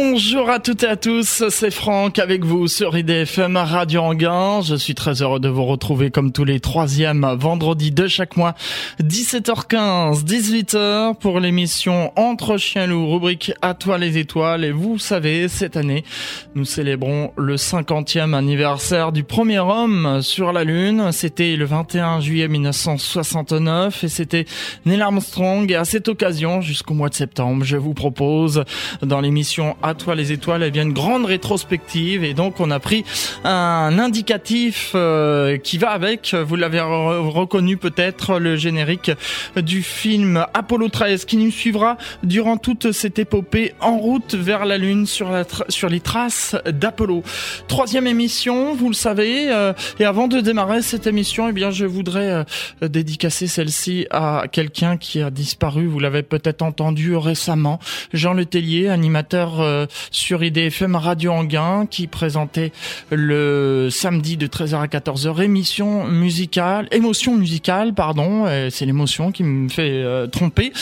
Bonjour à toutes et à tous, c'est Franck avec vous sur IDFM Radio Anguin. Je suis très heureux de vous retrouver comme tous les troisièmes vendredis de chaque mois, 17h15, 18h pour l'émission Entre chiens loups, rubrique À toi les étoiles. Et vous savez, cette année, nous célébrons le 50e anniversaire du premier homme sur la Lune. C'était le 21 juillet 1969 et c'était Neil Armstrong. Et à cette occasion, jusqu'au mois de septembre, je vous propose dans l'émission à toi les étoiles, eh bien une grande rétrospective. Et donc on a pris un indicatif euh, qui va avec, vous l'avez reconnu peut-être, le générique du film Apollo 13 qui nous suivra durant toute cette épopée en route vers la Lune sur, la sur les traces d'Apollo. Troisième émission, vous le savez, euh, et avant de démarrer cette émission, eh bien je voudrais euh, dédicacer celle-ci à quelqu'un qui a disparu, vous l'avez peut-être entendu récemment, Jean Letellier, animateur euh, sur IDFM Radio Anguin qui présentait le samedi de 13h à 14h émission musicale, émotion musicale, pardon, c'est l'émotion qui me fait euh, tromper,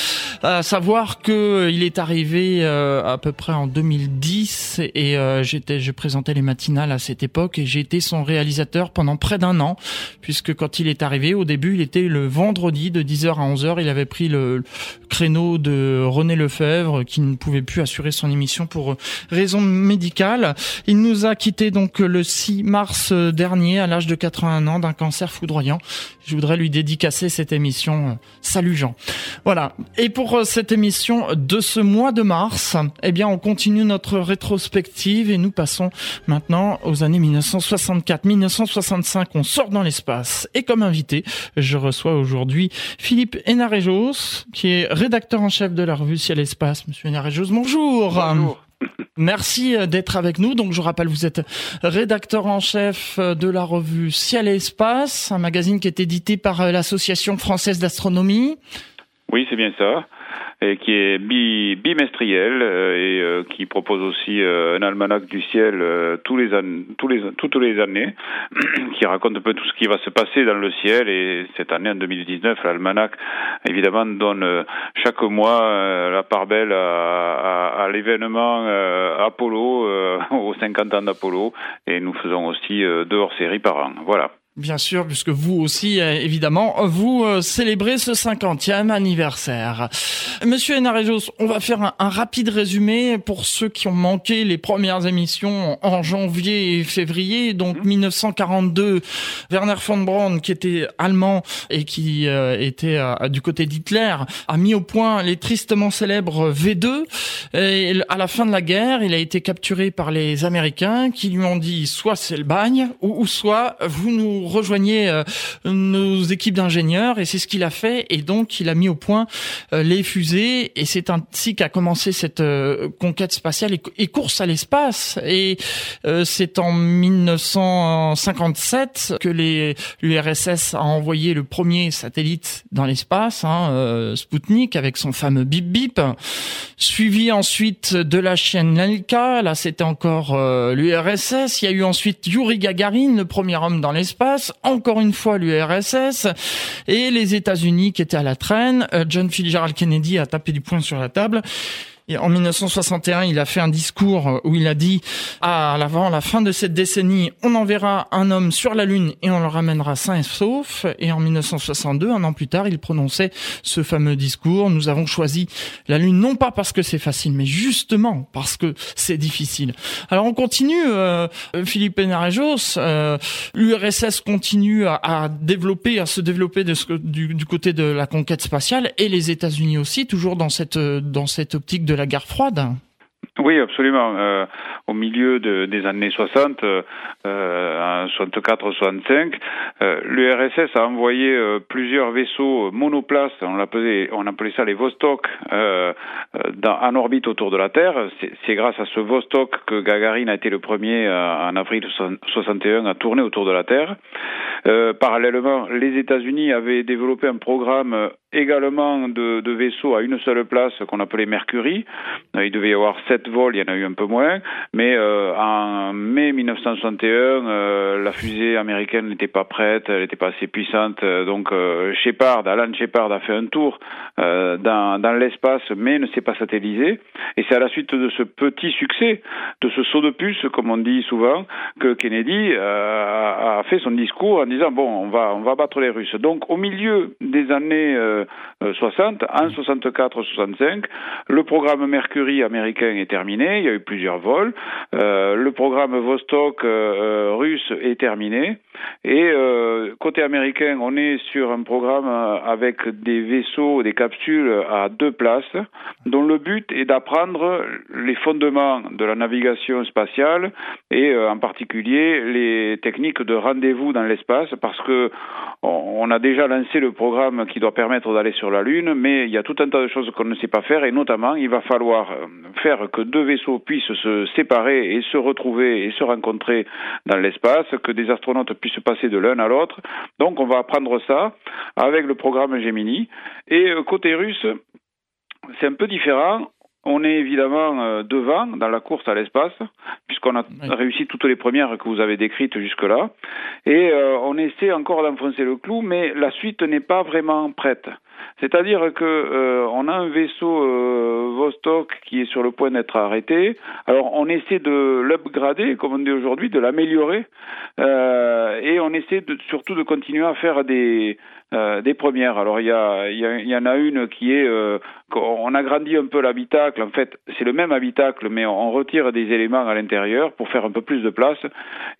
à savoir que il est arrivé euh, à peu près en 2010 et j'étais, je présentais les matinales à cette époque et j'ai été son réalisateur pendant près d'un an puisque quand il est arrivé au début il était le vendredi de 10h à 11h il avait pris le créneau de René Lefebvre qui ne pouvait plus assurer son émission pour euh, raison médicale. Il nous a quitté donc le 6 mars euh, dernier à l'âge de 81 ans d'un cancer foudroyant. Je voudrais lui dédicacer cette émission. Euh, salut Jean. Voilà. Et pour cette émission de ce mois de mars, eh bien on continue notre rétrospective et nous passons maintenant aux années 1964-1965. On sort dans l'espace et comme invité, je reçois aujourd'hui Philippe Enarejos, qui est rédacteur en chef de la revue Ciel Espace. Monsieur Enarejos, bonjour. Merci euh, d'être avec nous. Donc, je rappelle, vous êtes rédacteur en chef euh, de la revue Ciel et Espace, un magazine qui est édité par euh, l'Association française d'astronomie. Oui, c'est bien ça et qui est bimestriel euh, et euh, qui propose aussi euh, un almanach du ciel tous les tous les toutes les années qui raconte un peu tout ce qui va se passer dans le ciel. Et cette année en 2019 l'almanach évidemment donne chaque mois la part belle à, à, l'événement Apollo aux 50 ans d'Apollo. Et nous faisons aussi deux hors-séries par an. Voilà Bien sûr, puisque vous aussi, euh, évidemment, vous euh, célébrez ce 50e anniversaire. Monsieur Enarejos, on va faire un, rapide résumé pour ceux qui ont manqué les premières émissions en janvier et février. Donc 1942, mmh. Werner von Braun, qui était allemand et qui euh, était du côté d'Hitler, a mis au point les tristement célèbres V2. Et à la fin de la guerre, il a été capturé par les Américains qui lui ont dit soit c'est le bagne, ou soit vous nous rejoignez euh, nos équipes d'ingénieurs et c'est ce qu'il a fait et donc il a mis au point euh, les fusées et c'est ainsi qu'a commencé cette euh, conquête spatiale et, course à l'espace. Et c'est en 1957 que les l'URSS a envoyé le premier satellite dans l'espace, hein, Sputnik avec son fameux bip bip, suivi ensuite de la chaîne Lenka, là c'était encore l'URSS, il y a eu ensuite Yuri Gagarin, le premier homme dans l'espace encore une fois l'URSS et les États-Unis qui étaient à la traîne. Euh, John Fitzgerald Kennedy a tapé du poing sur la table en 1961, il a fait un discours où il a dit à l'avant, la fin de cette décennie, on enverra un homme sur la Lune et on le ramènera sain et sauf. Et en 1962, un an plus tard, il prononçait ce fameux discours. Nous avons choisi la Lune non pas parce que c'est facile, mais justement parce que c'est difficile. Alors on continue, euh, Philippe Enarejos. Euh, L'URSS continue à, développer, à se développer de du, du, côté de la conquête spatiale et les États-Unis aussi, toujours dans cette dans cette optique de la guerre froide. Oui, absolument. Euh, au milieu de, des années 60, euh, 64-65, euh, l'URSS a envoyé plusieurs vaisseaux monoplaces, on appelait, ça les Vostok, en orbite autour de la Terre. C'est grâce à ce Vostok que Gagarin a été le premier en avril 61 à tourner autour de la Terre. parallèlement, les États-Unis avaient développé un programme également de, vaisseaux à une seule place qu'on appelait Mercury. Il devait y avoir sept vols, il y en a eu un peu moins. Mais en mai 1961, la fusée américaine n'était pas prête, elle n'était pas assez puissante. Donc Shepard, Alan Shepard a fait un tour dans, dans l'espace, mais ne s'est pas satellisé. Et c'est à la suite de ce petit succès, de ce saut de puce, comme on dit souvent, que Kennedy a fait son discours en disant bon, on va on va battre les Russes. Donc au milieu des années 60, euh, en 64-65, le programme Mercury américain est terminé. Il y a eu plusieurs vols. Euh, le programme Vostok euh, russe est terminé. Et côté américain, on est sur un programme avec des vaisseaux, des capsules à deux places, dont le but est d'apprendre les fondements de la navigation spatiale et en particulier les techniques de rendez-vous dans l'espace, parce que on a déjà lancé le programme qui doit permettre d'aller sur la Lune, mais il y a tout un tas de choses qu'on ne sait pas faire, et notamment, il va falloir euh, faire que deux vaisseaux puissent se séparer et se retrouver et se rencontrer dans l'espace, que des astronautes puissent passer de l'un à l'autre. Donc, on va apprendre ça avec le programme Gemini. Et euh, côté russe, c'est un peu différent. On est évidemment euh, devant dans la course à l'espace, puisqu'on a réussi toutes les premières que vous avez décrites jusque-là. Et euh, on essaie encore d'enfoncer le clou, mais la suite n'est pas vraiment prête. C'est-à-dire que euh, on a un vaisseau Vostok qui est sur le point d'être arrêté. Alors on essaie de l'upgrader, comme on dit aujourd'hui, de l'améliorer, et on essaie de, surtout de continuer à faire des euh, premières. Alors il y, a, en a une qui est, euh, on agrandit un peu l'habitacle. En fait, c'est le même habitacle, mais on retire des éléments à l'intérieur pour faire un peu plus de place.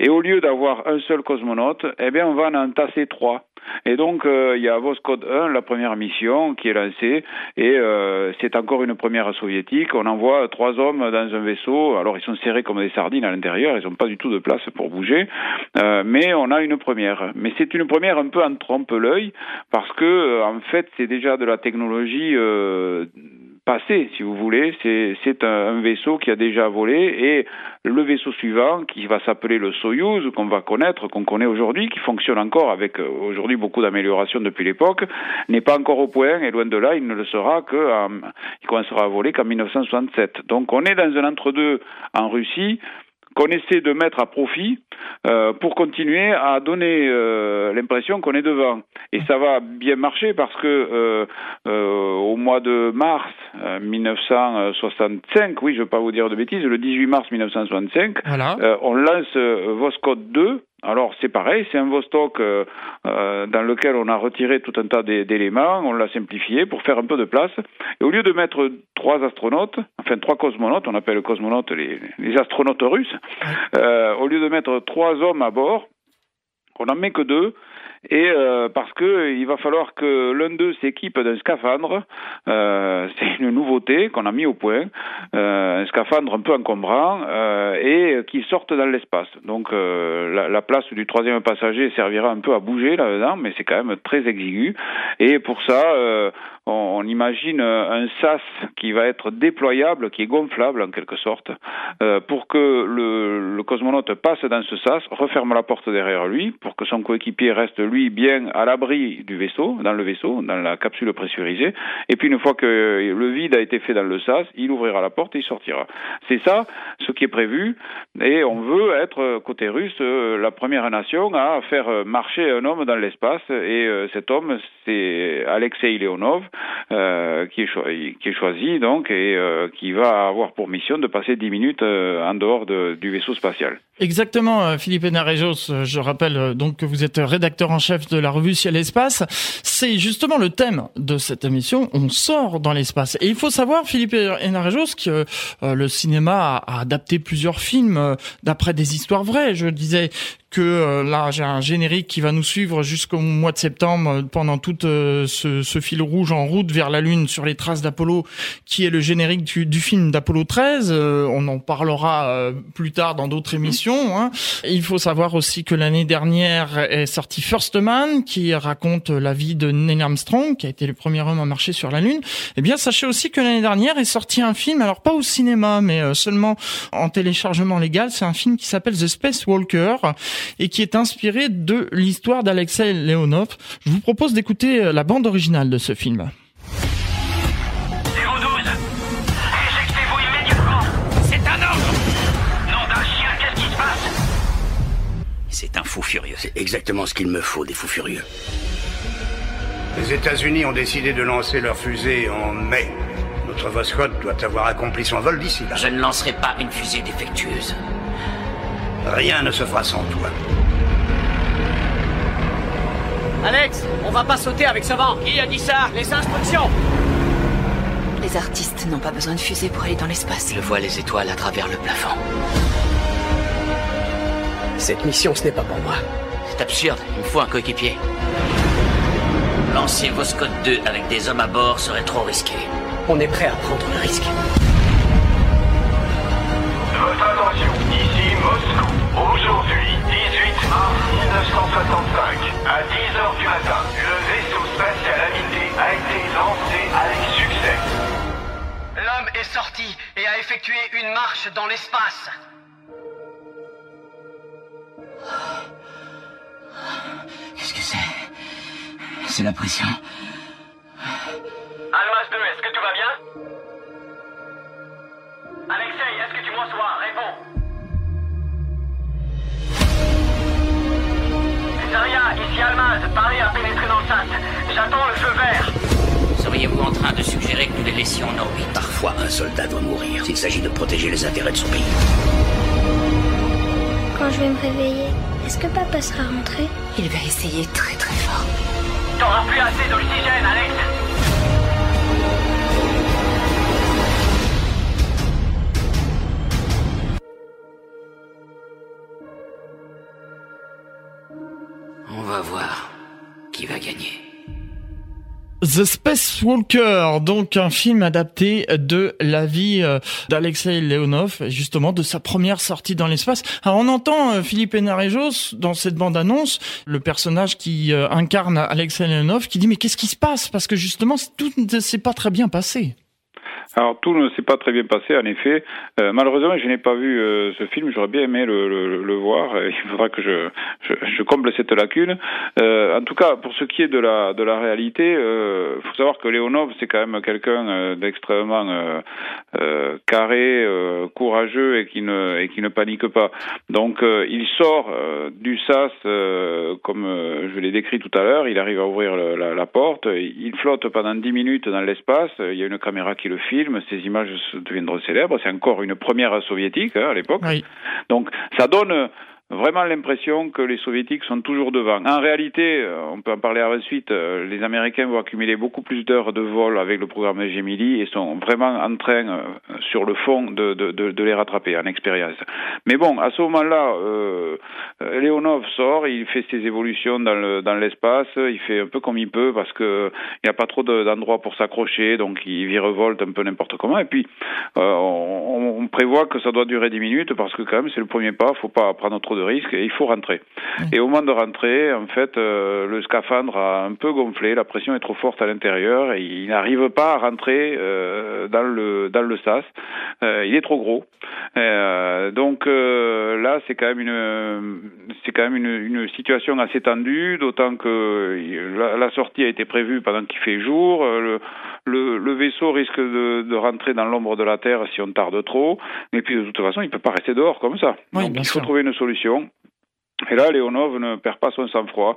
Et au lieu d'avoir un seul cosmonaute, eh bien on va en entasser trois. Et donc, euh, il y a Voskhod 1, la première mission, qui est lancée, et euh, c'est encore une première soviétique. On envoie trois hommes dans un vaisseau. Alors, ils sont serrés comme des sardines à l'intérieur, ils n'ont pas du tout de place pour bouger, euh, mais on a une première. Mais c'est une première un peu en trompe-l'œil, parce que, en fait, c'est déjà de la technologie passé, si vous voulez. C'est un, vaisseau qui a déjà volé et le vaisseau suivant, qui va s'appeler le Soyuz, qu'on va connaître, qu'on connaît aujourd'hui, qui fonctionne encore avec euh, aujourd'hui beaucoup d'améliorations depuis l'époque, n'est pas encore au point et loin de là, il ne le sera que, il commencera à voler qu'en 1967. Donc on est dans un entre-deux en Russie qu'on essaie de mettre à profit euh, pour continuer à donner euh, l'impression qu'on est devant. Et ça va bien marcher parce que euh, euh au mois de mars 1965, oui, je ne veux pas vous dire de bêtises, le 18 mars 1965, on lance Voskhod 2 alors c'est pareil, c'est un Vostok euh, euh, dans lequel on a retiré tout un tas d'éléments, on l'a simplifié pour faire un peu de place. Et au lieu de mettre trois astronautes, enfin trois cosmonautes, on appelle cosmonautes les, les astronautes russes, euh, au lieu de mettre trois hommes à bord, on n'en met que deux et euh, parce que il va falloir que l'un d'eux s'équipe d'un scaphandre. Euh, c'est une nouveauté qu'on a mis au point, euh, un scaphandre un peu encombrant euh, et qui sorte dans l'espace. Donc euh, la, la, place du troisième passager servira un peu à bouger là-dedans, mais c'est quand même très exigu. Et pour ça, on, imagine un sas qui va être déployable, qui est gonflable en quelque sorte, pour que le, le cosmonaute passe dans ce sas, referme la porte derrière lui, pour que son coéquipier reste lui bien à l'abri du vaisseau, dans le vaisseau, dans la capsule pressurisée. Et puis une fois que le vide a été fait dans le sas, il ouvrira la porte et il sortira. C'est ça ce qui est prévu. Et on veut être, côté russe, euh, la première nation à faire marcher un homme dans l'espace. Et euh, cet homme, c'est Alexei Leonov, euh, qui, est qui, est choisi donc et qui va avoir pour mission de passer 10 minutes en dehors de, du vaisseau spatial. Exactement, Philippe Enarejos. Je rappelle donc que vous êtes rédacteur en chef de la revue Ciel Espace. C'est justement le thème de cette émission. On sort dans l'espace. Et il faut savoir, Philippe Enarejos, que euh, le cinéma a, adapté plusieurs films euh, d'après des histoires vraies. Je disais que euh, là j'ai un générique qui va nous suivre jusqu'au mois de septembre euh, pendant tout euh, ce, fil rouge en route vers la Lune sur les traces d'Apollo, qui est le générique du film d'Apollo 13. on en parlera plus tard dans d'autres émissions. Hein. Il faut savoir aussi que l'année dernière est sorti First Man, qui raconte la vie de Neil Armstrong, qui a été le premier homme à marcher sur la Lune. Eh bien, sachez aussi que l'année dernière est sorti un film, alors pas au cinéma, mais seulement en téléchargement légal. C'est un film qui s'appelle The Space Walker et qui est inspiré de l'histoire d'Alexei Leonov. Je vous propose d'écouter la bande originale de ce film. C'est un fou furieux. C'est exactement ce qu'il me faut, des fous furieux. Les États-Unis ont décidé de lancer leur fusée en mai. Notre Voskhod doit avoir accompli son vol d'ici là. Je ne lancerai pas une fusée défectueuse. Rien ne se fera sans toi. Alex, on va pas sauter avec ce vent. Qui a dit ça? Les instructions Les artistes n'ont pas besoin de fusée pour aller dans l'espace. Je vois les étoiles à travers le plafond. Cette mission, ce n'est pas pour moi. C'est absurde, il me faut un coéquipier. Lancer Voscode 2 avec des hommes à bord serait trop risqué. On est prêt à prendre le risque. Votre attention, ici Moscou. Aujourd'hui, 18 mars 1965, à 10h du matin, le vaisseau spatial habité a été lancé avec succès. L'homme est sorti et a effectué une marche dans l'espace. Qu'est-ce que c'est? C'est la pression. Almas 2, est-ce que tout va bien? Alexei, est-ce que tu m'en reçois Réponds. Césaria, ici Almaz, Paris a pénétré dans le sas. J'attends le feu vert. Seriez-vous en train de suggérer que nous les laissions en orbite? Parfois, un soldat doit mourir s'il s'agit de protéger les intérêts de son pays. Quand je vais me réveiller, est-ce que papa sera rentré? Il va essayer très très fort. T'auras plus assez d'oxygène, Alex. On va voir qui va gagner. The Space Walker, donc un film adapté de la vie euh, d'Alexei Leonov, justement de sa première sortie dans l'espace. Alors on entend euh, Philippe Enarejos dans cette bande-annonce, le personnage qui euh, incarne Alexei Leonov, qui dit mais qu'est-ce qui se passe? Parce que justement tout ne s'est pas très bien passé. Alors tout ne s'est pas très bien passé, en effet. Euh, malheureusement, je n'ai pas vu euh, ce film. J'aurais bien aimé le, le, le, voir. Il faudra que je, je, je comble cette lacune. Euh, en tout cas, pour ce qui est de la de la réalité, il euh, faut savoir que Léonov, c'est quand même quelqu'un euh, d'extrêmement euh, carré, courageux et qui ne et qui ne panique pas. Donc, il sort du sas comme je l'ai décrit tout à l'heure. Il arrive à ouvrir le, la, la, porte. Il flotte pendant dix minutes dans l'espace. Il y a une caméra qui le filme ces images deviendront célèbres. C'est encore une première soviétique hein, à l'époque. Oui. Donc ça donne vraiment l'impression que les soviétiques sont toujours devant. En réalité, on peut en parler ensuite, les Américains vont accumuler beaucoup plus d'heures de vol avec le programme Gemini et sont vraiment en train, sur le fond, de, les rattraper en expérience. Mais bon, à ce moment-là, euh, Leonov sort, il fait ses évolutions dans, le, dans l'espace, il fait un peu comme il peut parce que il n'y a pas trop d'endroits pour s'accrocher, donc il virevolte un peu n'importe comment. Et puis, euh, on, prévoit que ça doit durer 10 minutes parce que quand même c'est le premier pas, faut pas prendre trop de risques et il faut rentrer. Et au moment de rentrer, en fait, euh, le scaphandre a un peu gonflé, la pression est trop forte à l'intérieur et il n'arrive pas à rentrer euh, dans le dans le sas. il est trop gros. donc là, c'est quand même une c'est quand même une, une, situation assez tendue, d'autant que la, la, sortie a été prévue pendant qu'il fait jour. Le, le, le vaisseau risque de, de rentrer dans l'ombre de la Terre si on tarde trop. Et puis de toute façon, il peut pas rester dehors comme ça. Oui, Donc il faut sûr. trouver une solution. til Et là, Léonov ne perd pas son sang-froid.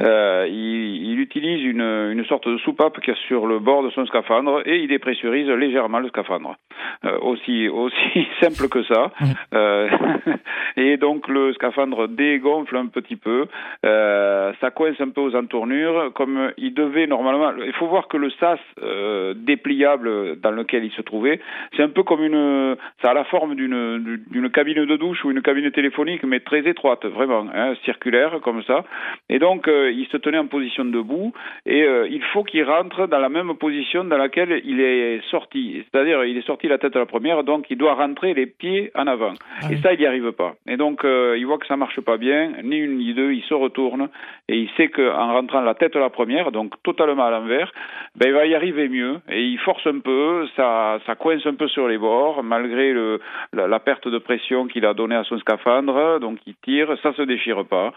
Euh, il, il, utilise une, une, sorte de soupape qui est sur le bord de son scaphandre et il dépressurise légèrement le scaphandre. Euh, aussi, aussi simple que ça. Euh, et donc le scaphandre dégonfle un petit peu. Euh, ça coince un peu aux entournures, comme il devait normalement. Il faut voir que le sas euh, dépliable dans lequel il se trouvait, c'est un peu comme une. Ça a la forme d'une d'une cabine de douche ou une cabine téléphonique, mais très étroite, vraiment hein, circulaire comme ça. Et donc, euh, il se tenait en position debout et euh, il faut qu'il rentre dans la même position dans laquelle il est sorti. C'est-à-dire, il est sorti la tête à la première, donc il doit rentrer les pieds en avant. Ah et ça, il n'y arrive pas. Et donc, euh, il voit que ça marche pas bien, ni une ni deux, il se retourne et il sait qu'en rentrant la tête à la première, donc totalement à l'envers, ben, il va y arriver mieux. Et il force un peu, ça, ça coince un peu sur les bords, malgré le, la, la perte de pression qu'il a donnée à son scaphandre, donc il tire, ça se déchire pas.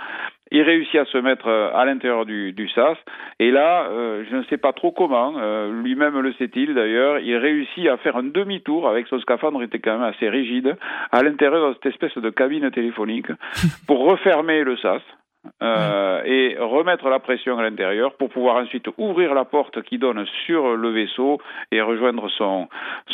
Il réussit à se mettre euh, à l'intérieur du, du sas, et là, euh, je ne sais pas trop comment, euh, lui-même le sait-il d'ailleurs, il réussit à faire un demi-tour avec son scaphandre était quand même assez rigide, à l'intérieur de cette espèce de cabine téléphonique, pour refermer le sas. Euh, et remettre la pression à l'intérieur pour pouvoir ensuite ouvrir la porte qui donne sur le vaisseau et rejoindre son,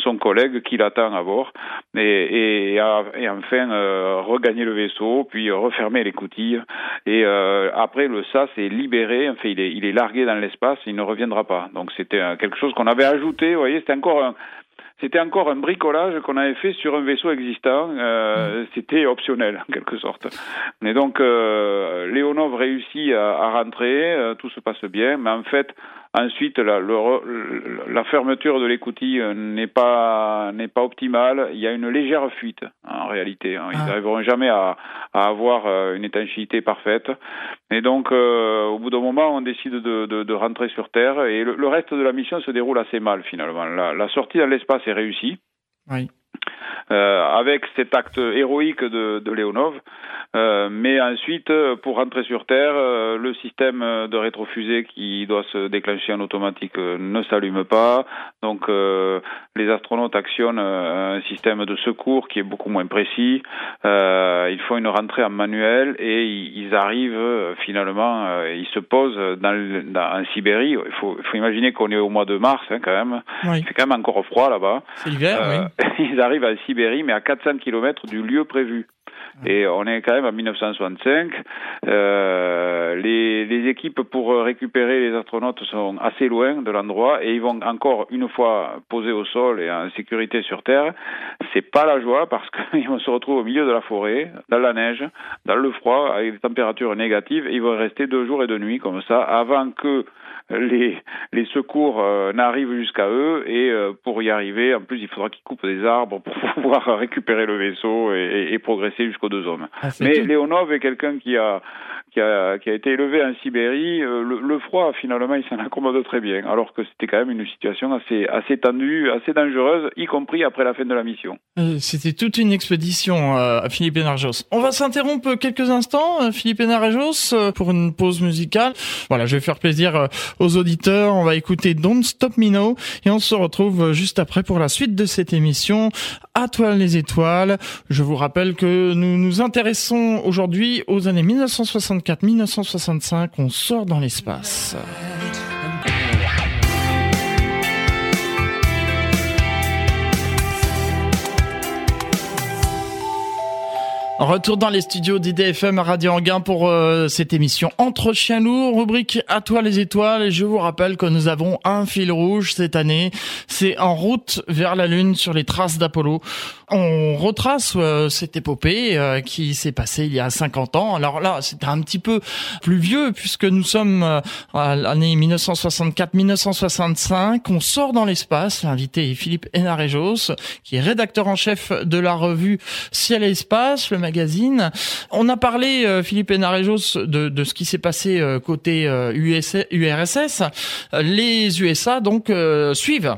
son collègue qui l'attend à bord. Et, et, et enfin euh, regagner le vaisseau puis refermer les coutilles et euh, après le SAS est libéré. Enfin il est, il est largué dans l'espace il ne reviendra pas. Donc c'était quelque chose qu'on avait ajouté vous voyez c'était encore un c'était encore un bricolage qu'on avait fait sur un vaisseau existant. Euh, C'était optionnel en quelque sorte. Et donc euh, Léonov réussit à, à rentrer, euh, tout se passe bien, mais en fait ensuite la, le, la fermeture de l'écoutille n'est pas n'est pas optimale. Il y a une légère fuite en réalité. Ils Ah. n'arriveront jamais à, à avoir euh, une étanchéité parfaite. Et donc euh, au bout d'un moment, on décide de, de, de rentrer sur Terre et le, le reste de la mission se déroule assez mal finalement. La, la sortie dans l'espace est réussie. Oui. Euh, avec cet acte héroïque de, de Léonov. Euh, mais ensuite, euh, pour rentrer sur Terre, euh, le système de rétrofusée qui doit se déclencher en automatique ne s'allume pas. Donc, les astronautes actionnent un système de secours qui est beaucoup moins précis. Ils font une rentrée en manuel et ils, ils arrivent finalement, ils se posent dans, dans- en Sibérie. Il faut, imaginer qu'on est au mois de mars hein, quand même. Oui. Il fait quand même encore froid là-bas. C'est l'hiver, oui. Arrivent en Sibérie, mais à 400 km du lieu prévu. Et on est quand même en 1965. Euh, les, les équipes pour récupérer les astronautes sont assez loin de l'endroit et ils vont encore une fois poser au sol et en sécurité sur Terre. C'est pas la joie parce qu'ils vont se retrouver au milieu de la forêt, dans la neige, dans le froid, avec des températures négatives. Et ils vont rester deux jours et deux nuits comme ça avant que les, les secours euh, n'arrivent jusqu'à eux et euh, pour y arriver, en plus, il faudra qu'ils coupent des arbres pour pouvoir récupérer le vaisseau et, et- et progresser jusqu'aux deux hommes. Ah, Mais tout. Léonov est quelqu'un qui a, qui, a, qui a été élevé en Sibérie. Euh, Le, froid, finalement, il s'en accommode très bien, alors que c'était quand même une situation assez, assez tendue, assez dangereuse, y compris après la fin de la mission. Euh, C'était toute une expédition euh, à Philippe Hénarjos. On va s'interrompre quelques instants, Philippe Hénarjos, euh, pour une pause musicale. Voilà, je vais faire plaisir aux auditeurs. On va écouter Don't Stop Me Now et on se retrouve juste après pour la suite de cette émission. À toi les étoiles. Je vous rappelle que nous nous intéressons aujourd'hui aux années 1964-1965. On sort dans l'espace. Retour dans les studios d'IDFM à Radio Anguin pour euh, cette émission Entre chiens lourds, rubrique À toi les étoiles. Et je vous rappelle que nous avons un fil rouge cette année. C'est en route vers la Lune sur les traces d'Apollo. On retrace euh, cette épopée euh, qui s'est passée il y a 50 ans. Alors là, c'était un petit peu plus vieux puisque nous sommes euh, à l'année 1964-1965. On sort dans l'espace. L'invité est Philippe Hénarejos, qui est rédacteur en chef de la revue Ciel et Espace, le magazine. On a parlé, euh, Philippe Hénarejos, de, de ce qui s'est passé euh, côté URSS. Euh, Les USA, donc, suivent.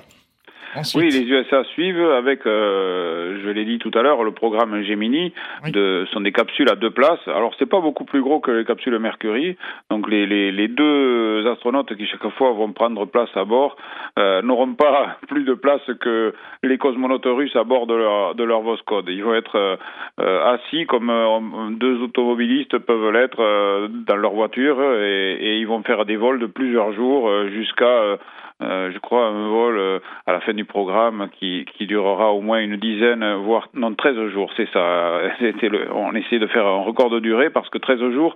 Ensuite. Oui, les USA suivent avec, euh, je l'ai dit tout à l'heure, le programme Gemini. Oui. De, sont des capsules à deux places. Alors c'est pas beaucoup plus gros que les capsules Mercury. Donc les, les, les deux astronautes qui chaque fois vont prendre place à bord euh, n'auront pas plus de place que les cosmonautes russes à bord de leur de leur Voskhod. Ils vont être euh, assis comme deux automobilistes peuvent l'être dans leur voiture et, et ils vont faire des vols de plusieurs jours jusqu'à je crois, un vol à la fin du programme qui, qui durera au moins une dizaine, voire non 13 jours. C'est ça. On essaie de faire un record de durée parce que 13 jours,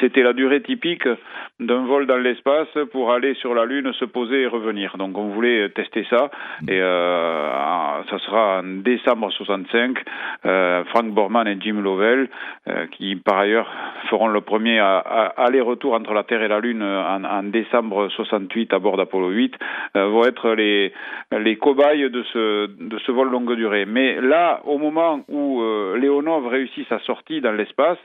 c'était la durée typique d'un vol dans l'espace pour aller sur la Lune, se poser et revenir. Donc on voulait tester ça et euh, ça sera en décembre 65. Euh, Frank Borman et Jim Lovell, euh, qui par ailleurs feront le premier aller-retour entre la Terre et la Lune en, en décembre 68 à bord d'Apollo 8, euh, vont être les, les de ce, vol longue durée. Mais là, au moment où Leonov réussit sa sortie dans l'espace,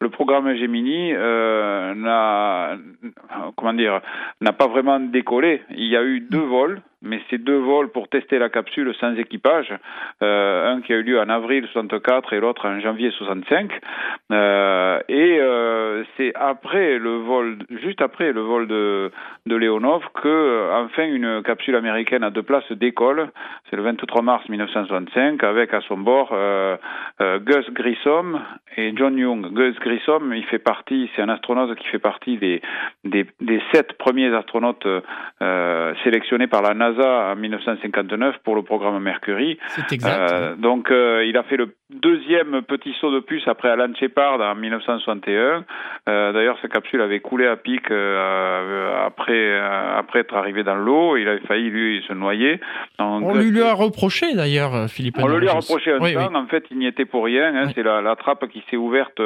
le programme Gemini euh, n'a n'a pas vraiment décollé. Il y a eu deux vols mais c'est deux vols pour tester la capsule sans équipage, euh, un qui a eu lieu en avril 64 et l'autre en janvier 65. Euh, et euh, c'est après le vol, juste après le vol de, de Leonov, que enfin une capsule américaine à deux places décolle. C'est le 23 mars 1965 avec à son bord euh, euh, Gus Grissom et John Young. Gus Grissom, il fait partie, c'est un astronaute qui fait partie des, des, des sept premiers astronautes euh, sélectionnés par la NASA en 1959 pour le programme Mercury. C'est exact. Euh, donc euh, il a fait le deuxième petit saut de puce après Alan Shepard en 1961. Euh, D'ailleurs, sa capsule avait coulé à pic euh, après euh, après être arrivé dans l'eau. Il avait failli lui se noyer. Donc, on lui, lui a reproché d'ailleurs, Philippe. On le lui a reproché un oui, temps. Oui. En fait, il n'y était pour rien. Hein. Oui. C'est la, la, trappe qui s'est ouverte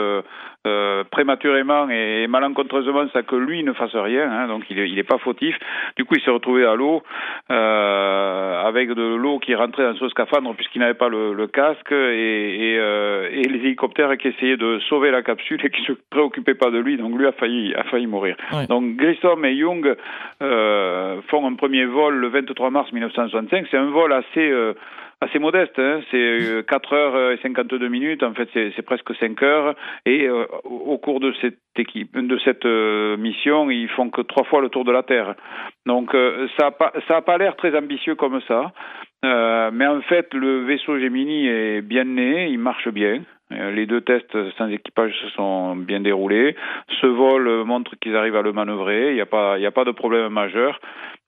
prématurément et malencontreusement sans que lui ne fasse rien. Hein. Donc, il n'est il est pas fautif. Du coup, il s'est retrouvé à l'eau avec de l'eau qui rentrait dans son scaphandre puisqu'il n'avait pas le, le casque et et, euh, et, les hélicoptères qui essayaient de sauver la capsule et qui se préoccupaient pas de lui, donc lui a failli, a failli mourir. Donc Grissom et Young euh, font un premier vol le 23 mars 1965. C'est un vol assez euh, assez modeste, hein. c'est 4 heures et 52 minutes, en fait c'est presque 5 heures, et euh, au cours de cette équipe, de cette euh, mission, ils font que trois fois le tour de la Terre. Donc euh, ça n'a pas, pas l'air très ambitieux comme ça, mais en fait le vaisseau Gemini est bien né, il marche bien. Les deux tests sans équipage se sont bien déroulés. Ce vol montre qu'ils arrivent à le manœuvrer. Il n'y a pas, il n'y a pas de problème majeur.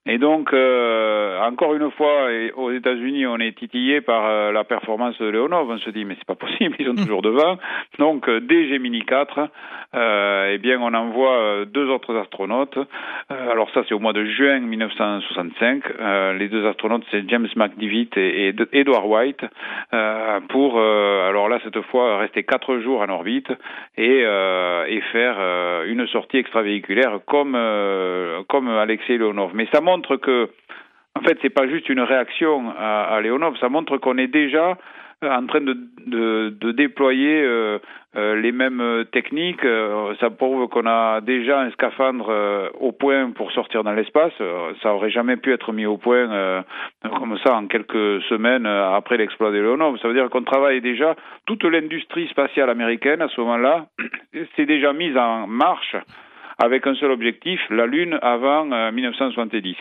Et donc, euh, encore une fois, aux États-Unis, on est titillé par euh, la performance de Leonov. On se dit, mais c'est pas possible, ils sont toujours devant. Donc, euh, dès Gemini 4, euh, eh bien, on envoie deux autres astronautes. alors ça, c'est au mois de juin 1965. les deux astronautes, c'est James McDivitt et, et Edward White, pour, alors là, cette fois, rester quatre jours en orbite et, et faire une sortie extravéhiculaire comme comme Alexei Leonov. Mais ça montre que, en fait, c'est pas juste une réaction à, à Leonov, ça montre qu'on est déjà en train de, de, déployer euh, euh, les mêmes techniques. Euh, ça prouve qu'on a déjà un scaphandre euh, au point pour sortir dans l'espace. ça aurait jamais pu être mis au point comme ça en quelques semaines après l'exploit de Leonov. Ça veut dire qu'on travaille déjà toute l'industrie spatiale américaine à ce moment-là s'est déjà mise en marche avec un seul objectif, la Lune avant euh, 1970.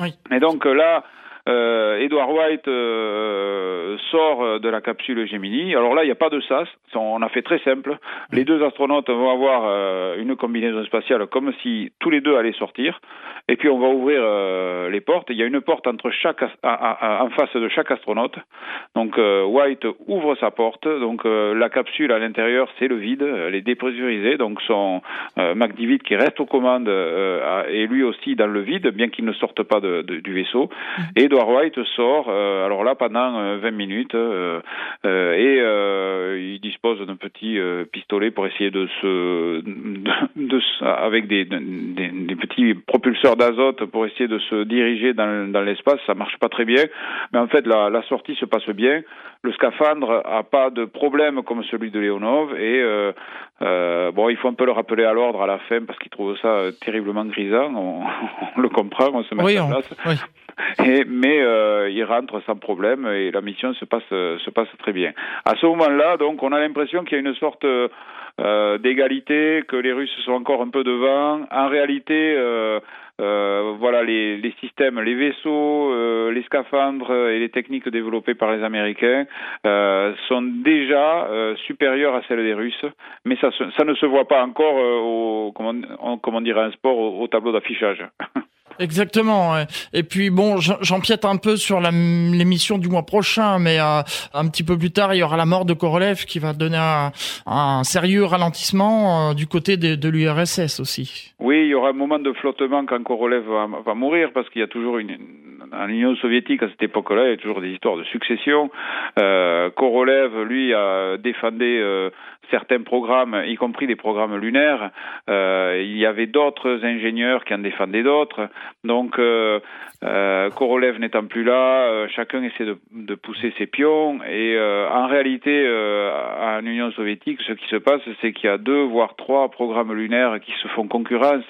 Oui. Et donc là, euh, Edward White euh, sort de la capsule Gemini. Alors là, il n'y a pas de sas. On a fait très simple. Les deux astronautes vont avoir euh, une combinaison spatiale comme si tous les deux allaient sortir. Et puis on va ouvrir euh, les portes. Il y a une porte entre chaque en face de chaque astronaute. Donc euh, White ouvre sa porte. Donc euh, la capsule à l'intérieur, c'est le vide. Elle est dépressurisée. Donc son McDivitt qui reste aux commandes est lui aussi dans le vide, bien qu'il ne sorte pas de, de, du vaisseau. Et Edward White sort, euh, alors là pendant euh, 20 minutes, euh, et il dispose d'un petit pistolet pour essayer de se, de, de, avec des, des, des, petits propulseurs d'azote pour essayer de se diriger dans, dans l'espace. Ça marche pas très bien, mais en fait la, la sortie se passe bien. Le scaphandre a pas de problème comme celui de Leonov et bon, il faut un peu le rappeler à l'ordre à la fin parce qu'il trouve ça terriblement grisant. On, on, le comprend, on se met oui, en place. On, oui. Mais euh, il rentre sans problème et la mission se passe se passe très bien. À ce moment-là, donc, on a l'impression qu'il y a une sorte euh, d'égalité, que les Russes sont encore un peu devant. En réalité, euh, euh, voilà, les, systèmes, les vaisseaux, les scaphandres et les techniques développées par les Américains sont déjà supérieures à celles des Russes, mais ça, ça ne se voit pas encore au, comment, dire, un sport au tableau d'affichage. Exactement. Et puis bon, j'empiète un peu sur l'émission du mois prochain, mais euh, un petit peu plus tard, il y aura la mort de Korolev qui va donner un, sérieux ralentissement euh, du côté de, l'URSS aussi. Oui, il y aura un moment de flottement quand Korolev va, va mourir parce qu'il y a toujours une en Union soviétique à cette époque-là, il y a toujours des histoires de succession. Euh, Korolev, lui, a défendu euh, certains programmes, y compris des programmes lunaires. il y avait d'autres ingénieurs qui en défendaient d'autres. Donc, Korolev n'étant plus là, chacun essaie de, pousser ses pions. Et en réalité, en Union soviétique, ce qui se passe, c'est qu'il y a deux, voire trois programmes lunaires qui se font concurrence.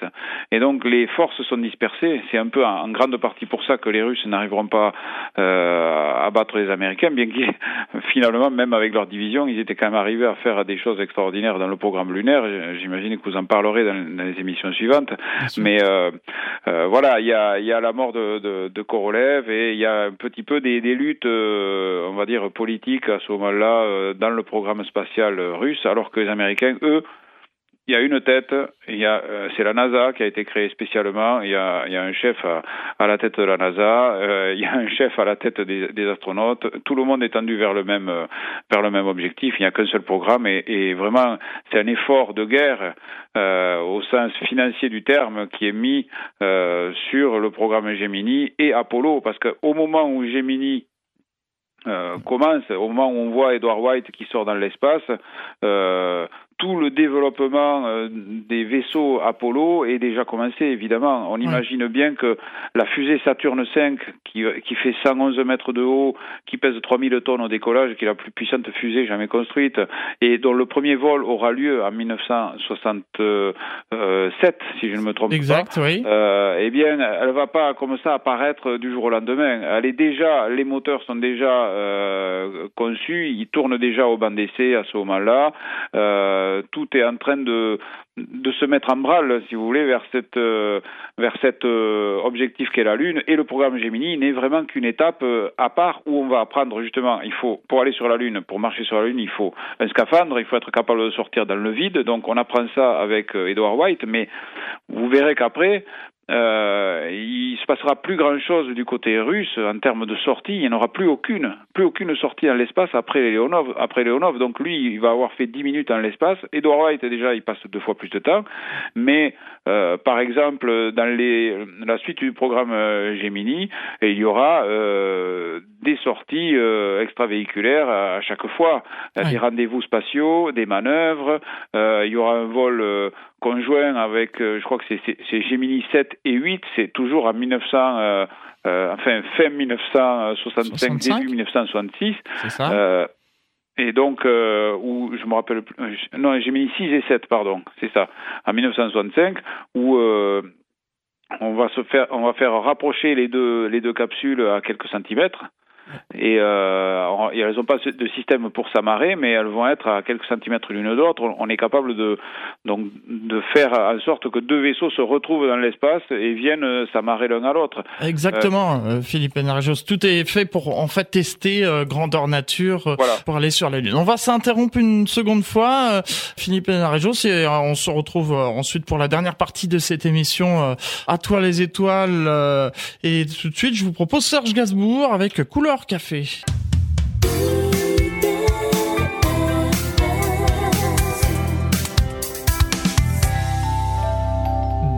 Et donc, les forces sont dispersées. C'est un peu en, grande partie pour ça que les Russes n'arriveront pas à battre les Américains, bien qu'ils, finalement, même avec leur division, ils étaient quand même arrivés à faire des choses extraordinaires dans le programme lunaire. J'imagine que vous en parlerez dans, les émissions suivantes. Mais euh, euh, voilà, il y a, y a, la mort de, de, de, Korolev et il y a un petit peu des, des luttes, euh, on va dire, politiques à ce moment-là dans le programme spatial russe, alors que les Américains, eux, il y a une tête, il y a, euh, c'est la NASA qui a été créée spécialement. Il y a, il y a un chef à, à, la tête de la NASA, euh, il y a un chef à la tête des, des, astronautes. Tout le monde est tendu vers le même, euh, vers le même objectif. Il n'y a qu'un seul programme et, et vraiment, c'est un effort de guerre euh, au sens financier du terme qui est mis sur le programme Gemini et Apollo, parce qu'au moment où Gemini euh, commence, au moment où on voit Edward White qui sort dans l'espace, euh, tout le développement euh, des vaisseaux Apollo est déjà commencé, évidemment. On imagine bien que la fusée Saturne V, qui, qui fait 111 mètres de haut, qui pèse 3000 tonnes au décollage, qui est la plus puissante fusée jamais construite, et dont le premier vol aura lieu en 1967, si je ne me trompe exact, pas, oui. euh, eh bien, elle va pas comme ça apparaître du jour au lendemain. Elle est déjà, les moteurs sont déjà euh, conçus, ils tournent déjà au banc d'essai à ce moment-là. Euh, euh, tout est en train de, de se mettre en branle, si vous voulez, vers cette euh, vers cet euh, objectif qu'est la Lune. Et le programme Gemini n'est vraiment qu'une étape à part où on va apprendre justement. Il faut pour aller sur la Lune, pour marcher sur la Lune, il faut un scaphandre, il faut être capable de sortir dans le vide. Donc on apprend ça avec Edward White, mais vous verrez qu'après, euh, il se passera plus grand chose du côté russe en termes de sortie. Il n'y en aura plus aucune, plus aucune sortie dans l'espace après Leonov. Après Leonov, donc lui, il va avoir fait 10 minutes dans l'espace. Edouard White déjà, il passe deux fois plus de temps. Mais euh, par exemple, dans les, la suite du programme euh, Gemini, il y aura euh, des sorties euh, extravéhiculaires à, chaque fois, des rendez-vous spatiaux, des manœuvres. il y aura un vol conjoint avec, je crois que c'est Gemini 7 et 8, c'est toujours en 1900. enfin, fin 1965, début 1966. C'est ça. Et donc, euh, où je me rappelle plus, non, j'ai mis 6 et 7, pardon, c'est ça, en 1965, où euh, on va se faire, on va faire rapprocher les deux, les deux capsules à quelques centimètres. Et euh, elles n'ont pas de système pour s'amarrer, mais elles vont être à quelques centimètres l'une de l'autre. On est capable de donc de faire en sorte que deux vaisseaux se retrouvent dans l'espace et viennent euh, s'amarrer l'un à l'autre. Exactement, euh, Philippe Enarjos. Tout est fait pour en fait tester euh, grandeur nature euh, pour aller sur la Lune. On va s'interrompre une seconde fois, Philippe Enarjos, et on se retrouve ensuite pour la dernière partie de cette émission. à toi les étoiles. et tout de suite, je vous propose Serge Gainsbourg avec Couleur Café.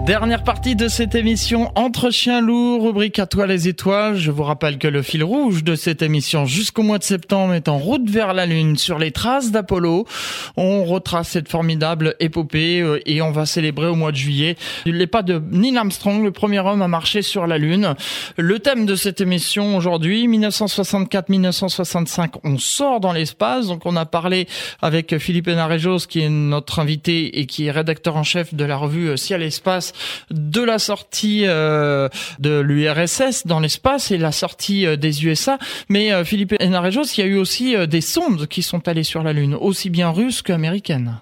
Dernière partie de cette émission Entre chiens lourds, rubrique à toi les étoiles. Je vous rappelle que le fil rouge de cette émission jusqu'au mois de septembre est en route vers la Lune sur les traces d'Apollo. On retrace cette formidable épopée euh, et on va célébrer au mois de juillet les pas de Neil Armstrong, le premier homme à marcher sur la Lune. Le thème de cette émission aujourd'hui, 1964-1965, on sort dans l'espace. Donc on a parlé avec Philippe Enarejos qui est notre invité et qui est rédacteur en chef de la revue Ciel Espace de la sortie euh, de l'URSS dans l'espace et la sortie euh, des USA. Mais euh, Philippe Enarejos, il y a eu aussi des sondes qui sont allées sur la Lune, aussi bien russes qu'américaines.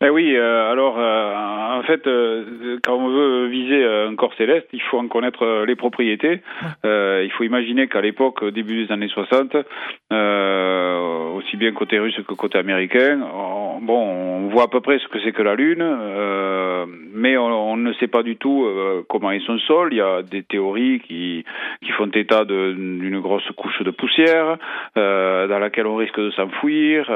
Ben oui, euh, alors euh, en fait, euh, quand on veut viser un corps céleste, il faut en connaître les propriétés. il faut imaginer qu'à l'époque, début des années 60, aussi bien côté russe que côté américain, on, bon, on voit à peu près ce que c'est que la Lune, mais on, ne sait pas du tout comment est son sol. Il y a des théories qui, qui font état d'une grosse couche de poussière dans laquelle on risque de s'enfouir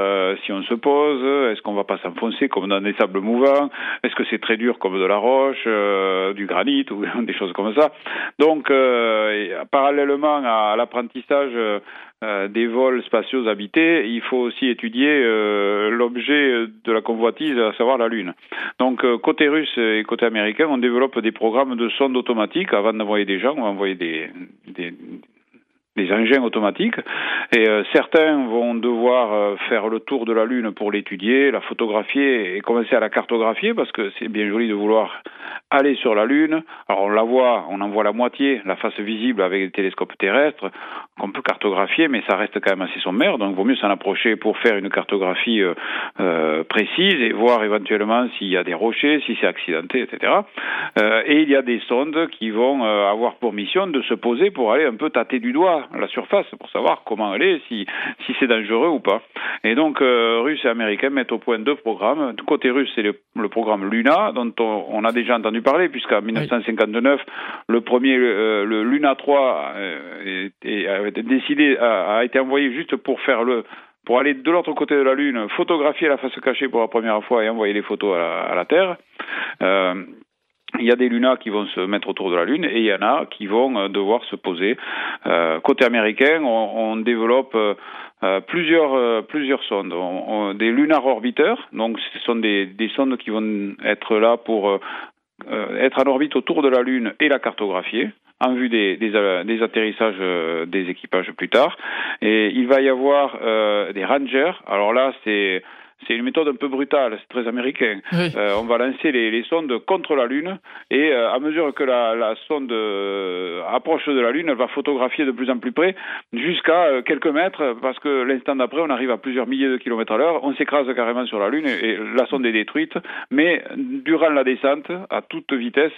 si on se pose. Est-ce qu'on va pas s'enfoncer comme dans des sables mouvants Est-ce que c'est très durs comme de la roche, du granit ou des choses comme ça. Donc, parallèlement à l'apprentissage euh, des vols spatiaux habités, il faut aussi étudier euh, l'objet de la convoitise, à savoir la Lune. Donc euh, côté russe et côté américain, on développe des programmes de sondes automatiques. Avant d'envoyer des gens, on des, des, des engins automatiques. Et euh, certains vont devoir euh, faire le tour de la Lune pour l'étudier, la photographier et commencer à la cartographier parce que c'est bien joli de vouloir aller sur la Lune. Alors on la voit, on en voit la moitié, la face visible avec des télescopes terrestres qu'on peut cartographier, mais ça reste quand même assez sommaire, donc il vaut mieux s'en approcher pour faire une cartographie euh, précise et voir éventuellement s'il y a des rochers, si c'est accidenté, etc. et il y a des sondes qui vont avoir pour mission de se poser pour aller un peu tâter du doigt la surface pour savoir comment elle est, si, si c'est dangereux ou pas. Et donc, euh, Russes et Américains mettent au point deux programmes. Du côté russe, c'est le, programme Luna, dont on, a déjà entendu parler, puisqu'en 1959, le premier, euh, le Luna 3, euh, a, décidé, a, été envoyé juste pour faire le pour aller de l'autre côté de la Lune, photographier la face cachée pour la première fois et envoyer les photos à la, Terre. Euh, il y a des lunas qui vont se mettre autour de la Lune et il y en a qui vont devoir se poser. Euh, côté américain, on, développe euh, plusieurs plusieurs sondes, des lunar orbiteurs. Donc, ce sont des, des sondes qui vont être là pour être en orbite autour de la Lune et la cartographier en vue des, des, des atterrissages des équipages plus tard. Et il va y avoir des rangers. Alors là, c'est c'est une méthode un peu brutale, c'est très américain. Euh, on va lancer les, les, sondes contre la Lune et euh, à mesure que la, la sonde euh, approche de la Lune, elle va photographier de plus en plus près jusqu'à quelques mètres parce que l'instant d'après, on arrive à plusieurs milliers de kilomètres à l'heure, on s'écrase carrément sur la Lune et, la sonde est détruite. Mais durant la descente, à toute vitesse,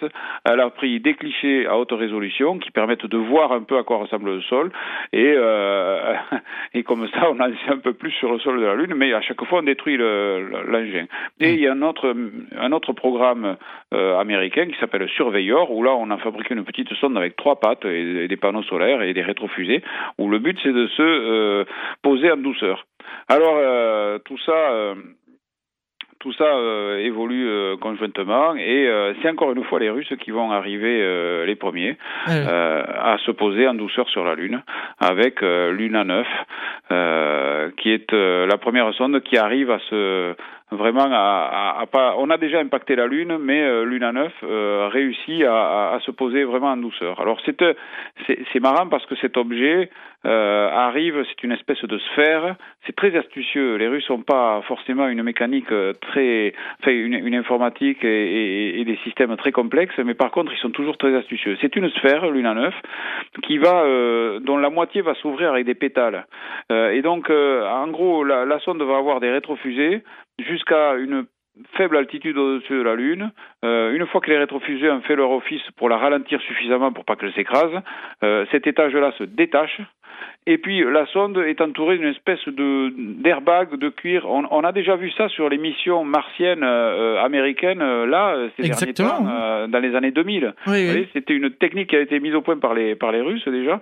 elle a pris des clichés à haute résolution qui permettent de voir un peu à quoi ressemble le sol et, et comme ça, on en sait un peu plus sur le sol de la Lune, mais à chaque fois, on détruit l'engin. Et il y a un autre, un autre programme euh, américain qui s'appelle Surveyor, où là on a fabriqué une petite sonde avec trois pattes et, des panneaux solaires et des rétrofusées, où le but c'est de se euh, poser en douceur. Alors euh, tout ça tout ça évolue conjointement. Et c'est encore une fois les Russes qui vont arriver les premiers à se poser en douceur sur la Lune avec Luna 9 qui est euh, la première sonde qui arrive à se vraiment. On a déjà impacté la Lune, mais euh, Luna 9 euh, réussit à, se poser vraiment en douceur. Alors c'est euh, c'est marrant parce que cet objet euh, arrive, c'est une espèce de sphère. C'est très astucieux. Les Russes n'ont pas forcément une mécanique très, une, informatique et, des systèmes très complexes, mais par contre ils sont toujours très astucieux. C'est une sphère Luna 9 qui va, dont la moitié va s'ouvrir avec des pétales. et donc en gros la, la sonde va avoir des rétrofusées jusqu'à une faible altitude au-dessus de la Lune. Euh, une fois que les rétrofusées ont fait leur office pour la ralentir suffisamment pour pas qu'elle s'écrase, euh, cet étage-là se détache et puis la sonde est entourée d'une espèce de d'airbag de cuir. On, on, a déjà vu ça sur les missions martiennes euh, américaines. Euh, là, ces Exactement. derniers temps, euh, dans les années 2000. Oui, C'était une technique qui a été mise au point par les par les Russes déjà.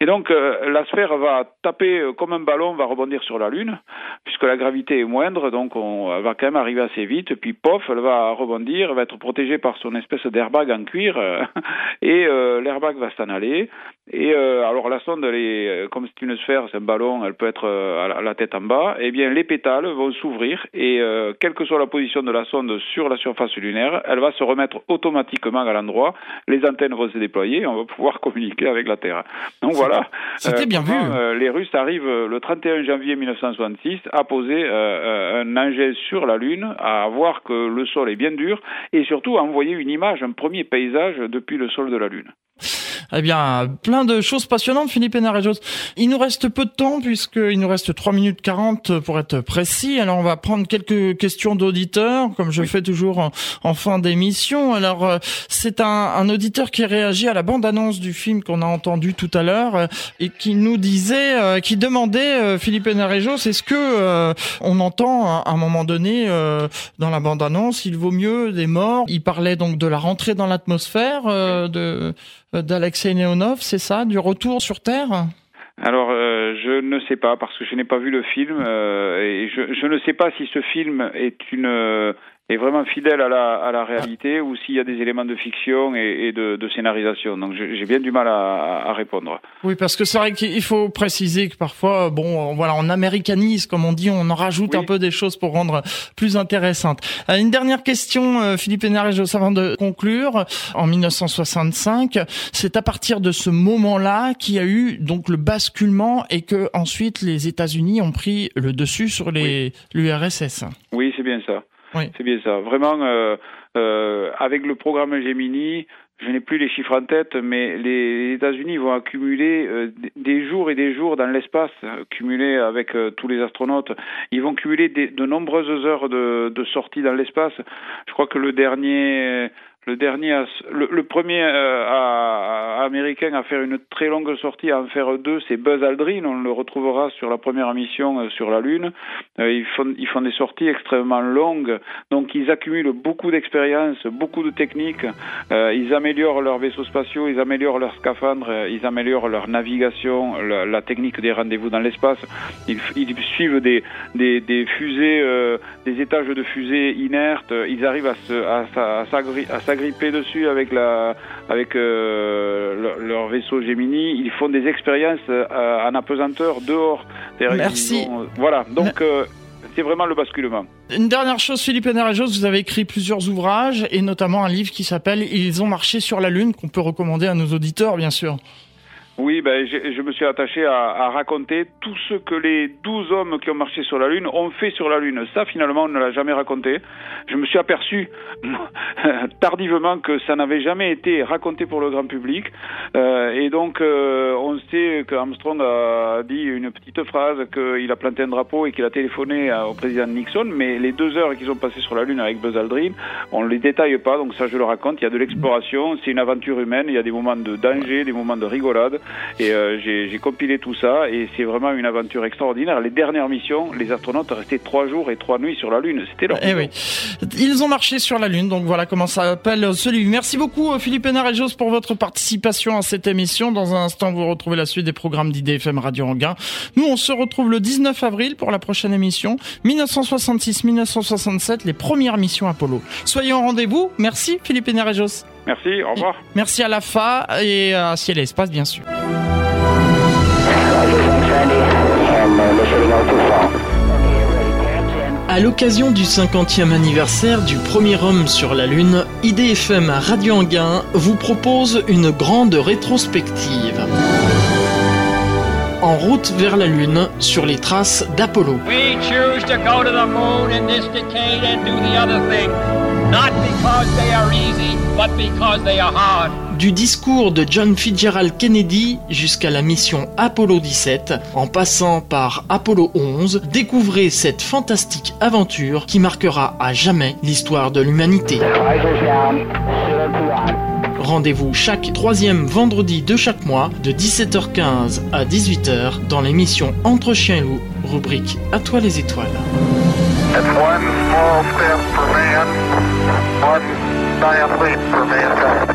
Et donc la sphère va taper comme un ballon, va rebondir sur la Lune, puisque la gravité est moindre, donc on va quand même arriver assez vite. Puis pof, elle va rebondir, elle va être protégée par son espèce d'airbag en cuir, et l'airbag va s'en aller. Et alors la sonde, elle est comme c'est une sphère, c'est un ballon, elle peut être euh, à la tête en bas, eh bien les pétales vont s'ouvrir et euh, quelle que soit la position de la sonde sur la surface lunaire, elle va se remettre automatiquement à l'endroit, les antennes vont se déployer et on va pouvoir communiquer avec la Terre. Donc voilà. C'était bien euh, vu. les Russes arrivent le 31 janvier 1966 à poser un engin sur la Lune, à voir que le sol est bien dur et surtout à envoyer une image, un premier paysage depuis le sol de la Lune. Eh bien, plein de choses passionnantes, Philippe Hénarejos. Il nous reste peu de temps, puisqu'il nous reste 3 minutes 40 pour être précis. Alors, on va prendre quelques questions d'auditeurs, comme je fais toujours en, fin d'émission. Alors, euh, c'est un, un, auditeur qui réagit à la bande-annonce du film qu'on a entendu tout à l'heure euh, et qui nous disait, euh, qui demandait, Philippe Hénarejos, est-ce que on entend à un moment donné dans la bande-annonce, il vaut mieux des morts? Il parlait donc de la rentrée dans l'atmosphère de d'Alexei Neonov, c'est ça, du retour sur Terre? Alors, euh, je ne sais pas parce que je n'ai pas vu le film euh, et je, ne sais pas si ce film est une est vraiment fidèle à la, à la réalité ou s'il y a des éléments de fiction et, et de, de, scénarisation. Donc j'ai bien du mal à, à, répondre. Oui, parce que c'est vrai qu'il faut préciser que parfois, bon, voilà, on américanise, comme on dit, on en rajoute un peu des choses pour rendre plus intéressante. Euh, une dernière question, euh, Philippe Hénarejos, avant de conclure. En 1965, c'est à partir de ce moment-là qu'il y a eu donc le basculement et que ensuite les États-Unis ont pris le dessus sur les l'URSS. Oui, c'est bien ça. Oui. C'est bien ça. Vraiment, euh, euh, avec le programme Gemini, je n'ai plus les chiffres en tête, mais les États-Unis vont accumuler euh, des jours et des jours dans l'espace, cumuler avec euh, tous les astronautes. Ils vont cumuler de nombreuses heures de, de sortie dans l'espace. Je crois que le dernier le dernier, le, premier euh, américain à faire une très longue sortie, à en faire deux, c'est Buzz Aldrin. On le retrouvera sur la première mission euh, sur la Lune. Euh, ils, font, des sorties extrêmement longues, donc ils accumulent beaucoup d'expérience, beaucoup de techniques. ils améliorent leurs vaisseaux spatiaux, ils améliorent leurs scaphandres, ils améliorent leur navigation, la, technique des rendez-vous dans l'espace. Ils, suivent des, fusées, des étages de fusées inertes. Ils arrivent à, à, à s'agripper dessus avec la avec euh, leur, vaisseau Gemini. Ils font des expériences euh, en apesanteur dehors. Merci. voilà, donc euh, c'est vraiment le basculement. Une dernière chose, Philippe Enerajos, vous avez écrit plusieurs ouvrages et notamment un livre qui s'appelle Ils ont marché sur la Lune, qu'on peut recommander à nos auditeurs, bien sûr. Oui, ben, je, je, me suis attaché à, à, raconter tout ce que les douze hommes qui ont marché sur la Lune ont fait sur la Lune. Ça, finalement, on ne l'a jamais raconté. Je me suis aperçu tardivement que ça n'avait jamais été raconté pour le grand public. Euh, et donc, euh, on sait qu'Armstrong a dit une petite phrase, qu'il a planté un drapeau et qu'il a téléphoné au président Nixon. Mais les deux heures qu'ils ont passées sur la Lune avec Buzz Aldrin, on ne les détaille pas. Donc ça, je le raconte. Il y a de l'exploration. C'est une aventure humaine. Il y a des moments de danger, des moments de rigolade. Et euh, j'ai compilé tout ça et c'est vraiment une aventure extraordinaire. Les dernières missions, les astronautes restaient trois jours et trois nuits sur la Lune. C'était leur eh oui. Ils ont marché sur la Lune, donc voilà comment ça s'appelle ce livre. Merci beaucoup euh, Philippe Hénarejos pour votre participation à cette émission. Dans un instant, vous retrouvez la suite des programmes d'IDFM Radio Anguin. Nous, on se retrouve le 19 avril pour la prochaine émission. 1966-1967, les premières missions Apollo. Soyez au rendez-vous. Merci Philippe Hénarejos. Merci, au revoir. Merci à la FA et à Ciel et Espace, bien sûr. À l'occasion du 50e anniversaire du premier homme sur la Lune, IDFM Radio Anguin vous propose une grande rétrospective. En route vers la Lune, sur les traces d'Apollo. Du discours de John Fitzgerald Kennedy jusqu'à la mission Apollo 17, en passant par Apollo 11, découvrez cette fantastique aventure qui marquera à jamais l'histoire de l'humanité. Rendez-vous chaque troisième vendredi de chaque mois de 17h15 à 18h dans l'émission Entre chiens et loups, rubrique À toi les étoiles. Martin, 9 for Manchester.